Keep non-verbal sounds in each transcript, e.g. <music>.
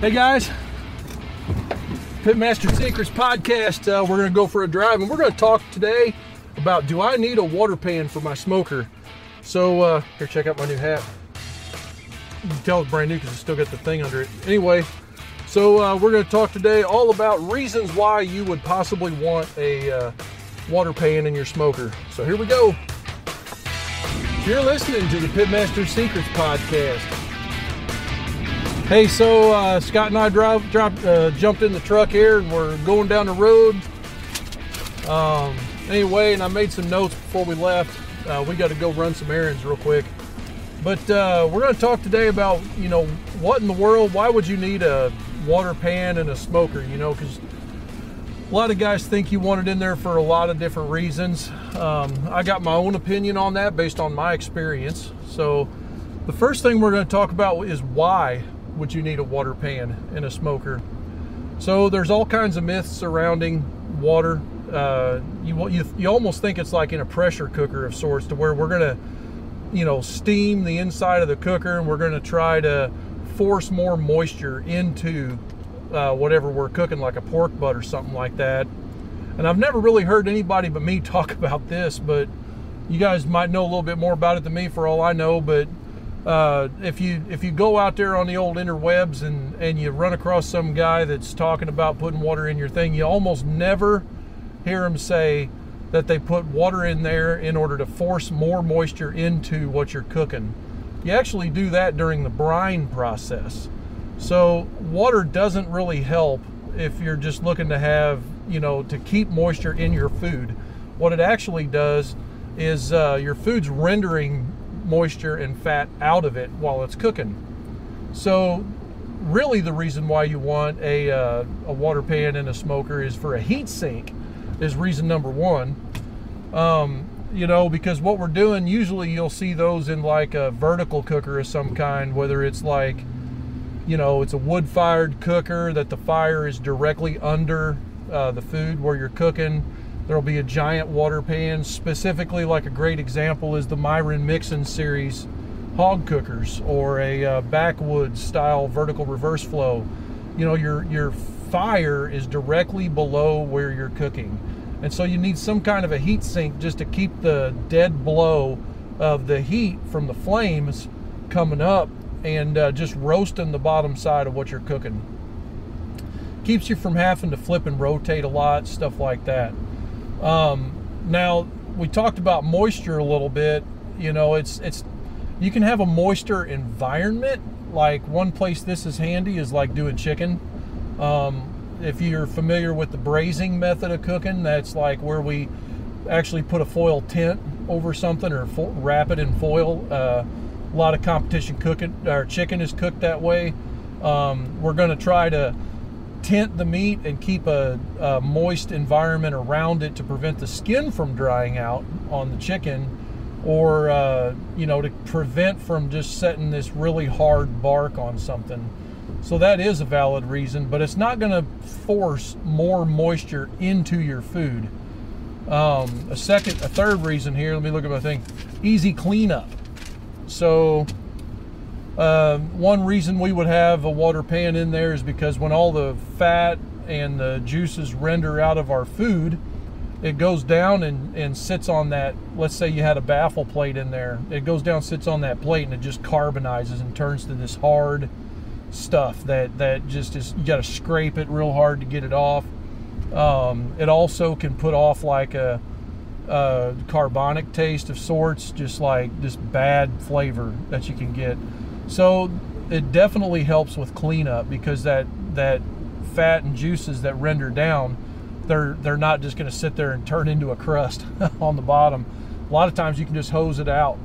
Hey guys, Pitmaster Secrets podcast. Uh, we're going to go for a drive and we're going to talk today about do I need a water pan for my smoker? So, uh, here, check out my new hat. You can tell it's brand new because it's still got the thing under it. Anyway, so uh, we're going to talk today all about reasons why you would possibly want a uh, water pan in your smoker. So, here we go. You're listening to the Pitmaster Secrets podcast. Hey, so uh, Scott and I drive, uh, jumped in the truck here, and we're going down the road. Um, anyway, and I made some notes before we left. Uh, we got to go run some errands real quick. But uh, we're going to talk today about, you know, what in the world? Why would you need a water pan and a smoker? You know, because a lot of guys think you want it in there for a lot of different reasons. Um, I got my own opinion on that based on my experience. So, the first thing we're going to talk about is why would you need a water pan in a smoker? So there's all kinds of myths surrounding water. Uh, you, you you almost think it's like in a pressure cooker of sorts, to where we're gonna, you know, steam the inside of the cooker and we're gonna try to force more moisture into uh, whatever we're cooking, like a pork butt or something like that. And I've never really heard anybody but me <laughs> talk about this, but you guys might know a little bit more about it than me for all I know. But uh, if you if you go out there on the old interwebs and and you run across some guy that's talking about putting water in your thing, you almost never hear him say that they put water in there in order to force more moisture into what you're cooking. You actually do that during the brine process. So water doesn't really help if you're just looking to have, you know, to keep moisture in your food. What it actually does is uh, your food's rendering moisture and fat out of it while it's cooking. So, really, the reason why you want a, uh, a water pan and a smoker is for a heat sink, is reason number one. Um, you know, because what we're doing, usually you'll see those in like a vertical cooker of some kind, whether it's like, you know, it's a wood fired cooker that the fire is directly under uh, the food where you're cooking There'll be a giant water pan. Specifically, like a great example is the Myron Mixon series hog cookers or a uh, backwoods style vertical reverse flow. You know, your your fire is directly below where you're cooking, and so you need some kind of a heat sink just to keep the dead blow of the heat from the flames coming up and uh, just roasting the bottom side of what you're cooking. Keeps you from having to flip and rotate a lot, stuff like that. Um, now we talked about moisture a little bit. You know, it's it's you can have a moisture environment. Like one place this is handy is like doing chicken. Um, if you're familiar with the braising method of cooking, that's like where we actually put a foil tent over something or fo- wrap it in foil. Uh, a lot of competition cooking our chicken is cooked that way. Um, we're going to try to tent the meat and keep a, a, moist environment around it to prevent the skin from drying out on the chicken or uh, you know to prevent from just setting this really hard bark on something. So that is a valid reason but it's not going to force more moisture into your food. Um, a second a third reason here let me look at my thing easy cleanup. So uh, one reason we would have a water pan in there is because when all the fat and the juices render out of our food, it goes down and, and sits on that. Let's say you had a baffle plate in there, it goes down, sits on that plate, and it just carbonizes and turns to this hard stuff that that just is. You got to scrape it real hard to get it off. Um, it also can put off like a, a carbonic taste of sorts, just like this bad flavor that you can get. So it definitely helps with cleanup because that that fat and juices that render down, they're they're not just going to sit there and turn into a crust <laughs> on the bottom. A lot of times you can just hose it out.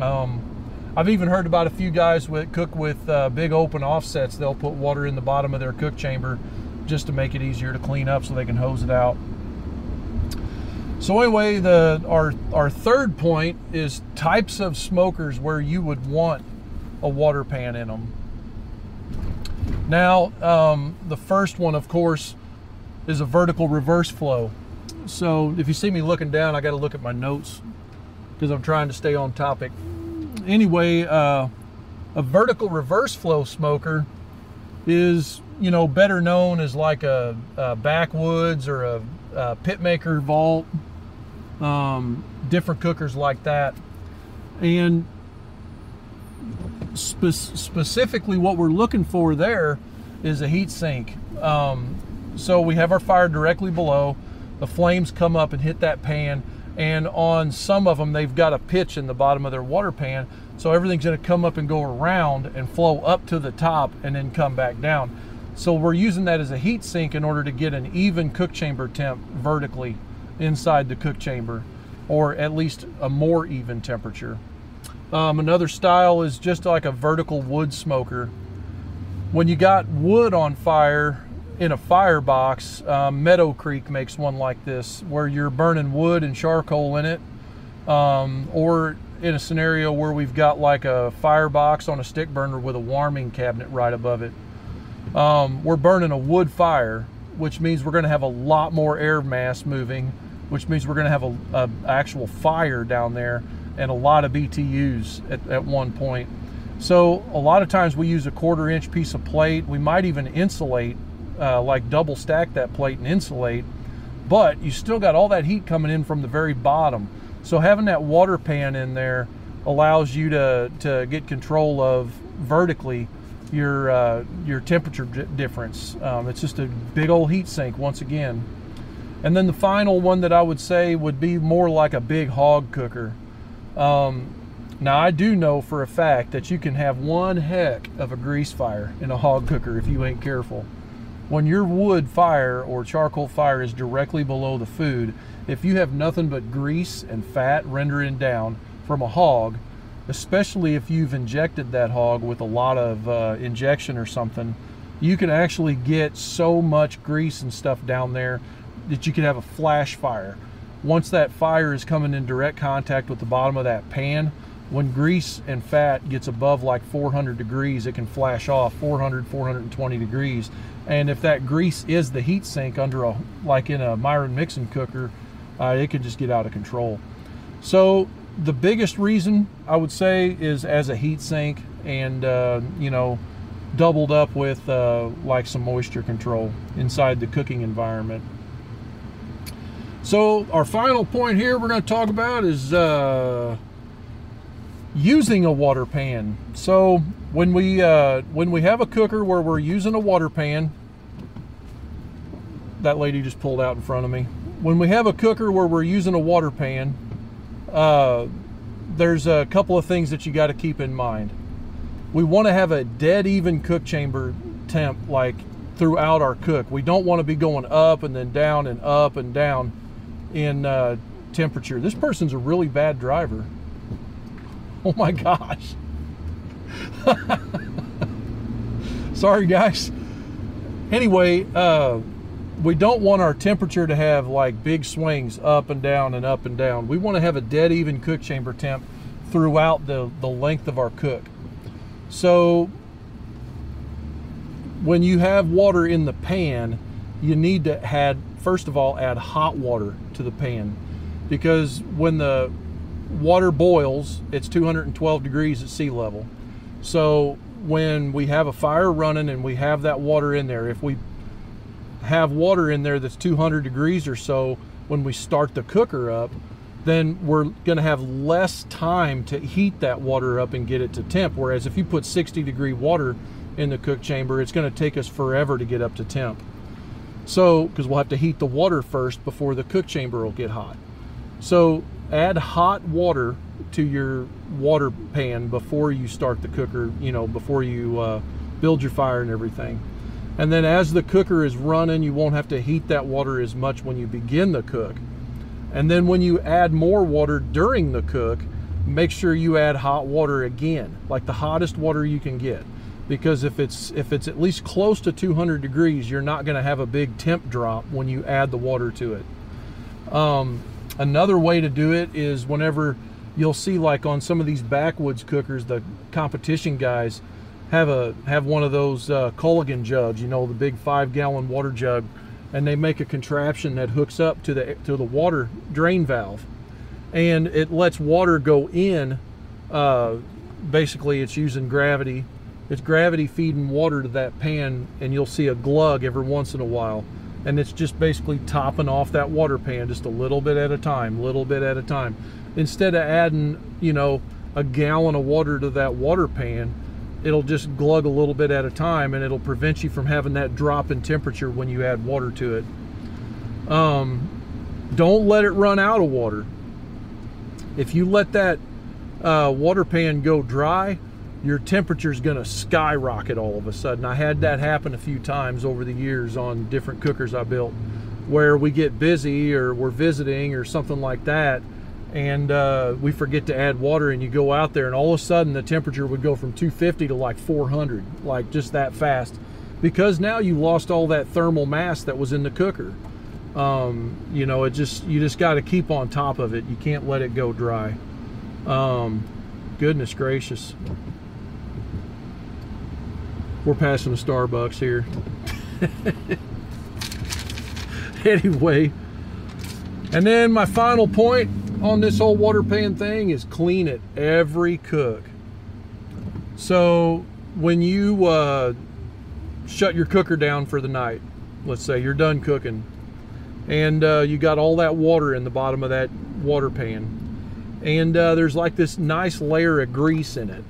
Um, I've even heard about a few guys that cook with uh, big open offsets. They'll put water in the bottom of their cook chamber just to make it easier to clean up so they can hose it out. So anyway, the our our third point is types of smokers where you would want a water pan in them. Now, um, the first one, of course, is a vertical reverse flow. So if you see me looking down, I got to look at my notes because I'm trying to stay on topic. Anyway, uh, a vertical reverse flow smoker is you know better known as like a, a backwoods or a, a pitmaker vault um, different cookers like that and spe- specifically what we're looking for there is a heat sink. Um, so we have our fire directly below. The flames come up and hit that pan and on some of them they've got a pitch in the bottom of their water pan so everything's going to come up and go around and flow up to the top and then come back down. So we're using that as a heat sink in order to get an even cook chamber temp vertically inside the cook chamber or at least a more even temperature um, another style is just like a vertical wood smoker when you got wood on fire in a firebox. Um, Meadow Creek makes one like this, where you're burning wood and charcoal in it, um, or in a scenario where we've got like a firebox on a stick burner with a warming cabinet right above it. Um, we're burning a wood fire, which means we're going to have a lot more air mass moving, which means we're going to have a, a actual fire down there and a lot of BTUs at, at one point. So a lot of times we use a quarter inch piece of plate. We might even insulate uh, like double stack that plate and insulate, but you still got all that heat coming in from the very bottom. So having that water pan in there allows you to, to get control of vertically your uh, your temperature difference. Um, it's just a big old heat sink once again. And then the final one that I would say would be more like a big hog cooker. Um, now I do know for a fact that you can have one heck of a grease fire in a hog cooker if you ain't careful. When your wood fire or charcoal fire is directly below the food, if you have nothing but grease and fat rendering down from a hog, especially if you've injected that hog with a lot of uh, injection or something, you can actually get so much grease and stuff down there that you could have a flash fire. Once that fire is coming in direct contact with the bottom of that pan, when grease and fat gets above like 400 degrees it can flash off 400 420 degrees. And if that grease is the heat sink under a like in a Myron Mixon cooker uh, it can just get out of control. So the biggest reason I would say is as a heat sink and uh, you know doubled up with uh, like some moisture control inside the cooking environment so our final point here we're going to talk about is uh, using a water pan. So when we uh, when we have a cooker where we're using a water pan, that lady just pulled out in front of me. When we have a cooker where we're using a water pan, uh, there's a couple of things that you got to keep in mind. We want to have a dead even cook chamber temp like throughout our cook. We don't want to be going up and then down and up and down in uh, temperature. This person's a really bad driver. Oh my gosh. <laughs> Sorry, guys. Anyway, uh, we don't want our temperature to have like big swings up and down and up and down. We want to have a dead even cook chamber temp throughout the, the length of our cook. So when you have water in the pan, you need to add, first of all, add hot water to the pan because when the water boils, it's 212 degrees at sea level. So when we have a fire running and we have that water in there, if we have water in there that's 200 degrees or so when we start the cooker up, then we're going to have less time to heat that water up and get it to temp. Whereas if you put 60 degree water in the cook chamber, it's going to take us forever to get up to temp. So, because we'll have to heat the water first before the cook chamber will get hot. So add hot water to your water pan before you start the cooker, you know, before you uh, build your fire and everything. And then as the cooker is running, you won't have to heat that water as much when you begin the cook. And then when you add more water during the cook, make sure you add hot water again, like the hottest water you can get. Because if it's if it's at least close to 200 degrees, you're not going to have a big temp drop when you add the water to it. Um, Another way to do it is whenever you'll see like on some of these backwoods cookers, the competition guys have a have one of those uh, Culligan jugs, you know, the big five gallon water jug, and they make a contraption that hooks up to the to the water drain valve, and it lets water go in. Uh, basically, it's using gravity it's gravity feeding water to that pan and you'll see a glug every once in a while. And it's just basically topping off that water pan just a little bit at a time little bit at a time. Instead of adding you know a gallon of water to that water pan it'll just glug a little bit at a time and it'll prevent you from having that drop in temperature when you add water to it. Um, don't let it run out of water. If you let that uh, water pan go dry your temperature is going to skyrocket all of a sudden. I had that happen a few times over the years on different cookers I built where we get busy or we're visiting or something like that and uh, we forget to add water and you go out there and all of a sudden the temperature would go from 250 to like 400 like just that fast because now you lost all that thermal mass that was in the cooker. Um, you know it just you just got to keep on top of it. You can't let it go dry. Um, goodness gracious we're passing a Starbucks here. <laughs> anyway, and then my final point on this whole water pan thing is clean it every cook. So when you uh, shut your cooker down for the night, let's say you're done cooking, and uh, you got all that water in the bottom of that water pan, and uh, there's like this nice layer of grease in it.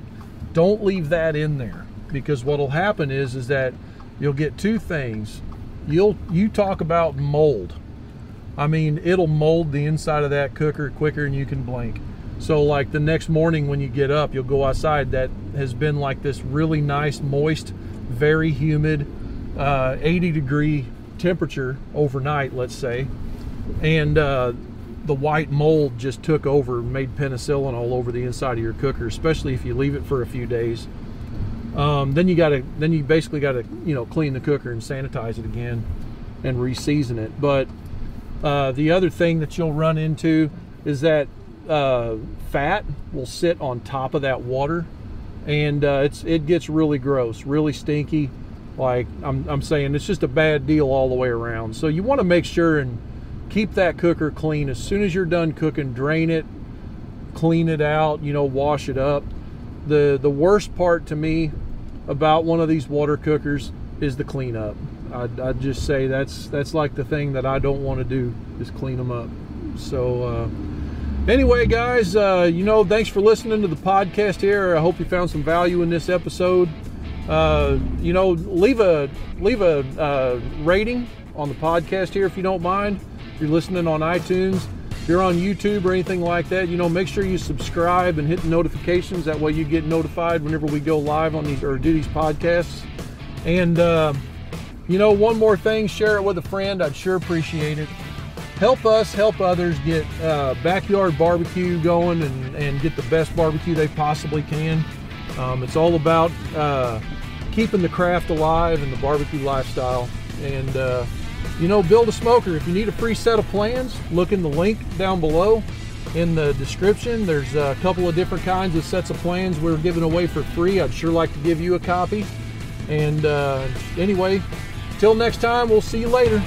Don't leave that in there because what'll happen is is that you'll get two things. You'll you talk about mold. I mean, it'll mold the inside of that cooker quicker than you can blink. So like the next morning when you get up, you'll go outside that has been like this really nice, moist, very humid, uh, 80 degree temperature overnight, let's say, and uh, the white mold just took over, made penicillin all over the inside of your cooker, especially if you leave it for a few days. Um, then you got to then you basically got to you know clean the cooker and sanitize it again and reseason it. But uh, the other thing that you'll run into is that uh, fat will sit on top of that water, and uh, it's it gets really gross, really stinky. Like I'm, I'm saying, it's just a bad deal all the way around. So you want to make sure and keep that cooker clean as soon as you're done cooking. Drain it, clean it out, you know, wash it up. The the worst part to me about one of these water cookers is the cleanup. I'd, I'd just say that's that's like the thing that I don't want to do is clean them up. So uh, anyway, guys, uh, you know, thanks for listening to the podcast here. I hope you found some value in this episode. Uh, you know, leave a leave a uh, rating on the podcast here if you don't mind. If you're listening on iTunes, you're on YouTube or anything like that, you know, make sure you subscribe and hit the notifications. That way you get notified whenever we go live on these or do these podcasts. And, uh, you know, one more thing, share it with a friend. I'd sure appreciate it. Help us help others get uh, backyard barbecue going and, and get the best barbecue they possibly can. Um, it's all about uh, keeping the craft alive and the barbecue lifestyle. And, uh, you know, build a smoker. If you need a free set of plans, look in the link down below in the description. There's a couple of different kinds of sets of plans we're giving away for free. I'd sure like to give you a copy. And uh, anyway, till next time, we'll see you later.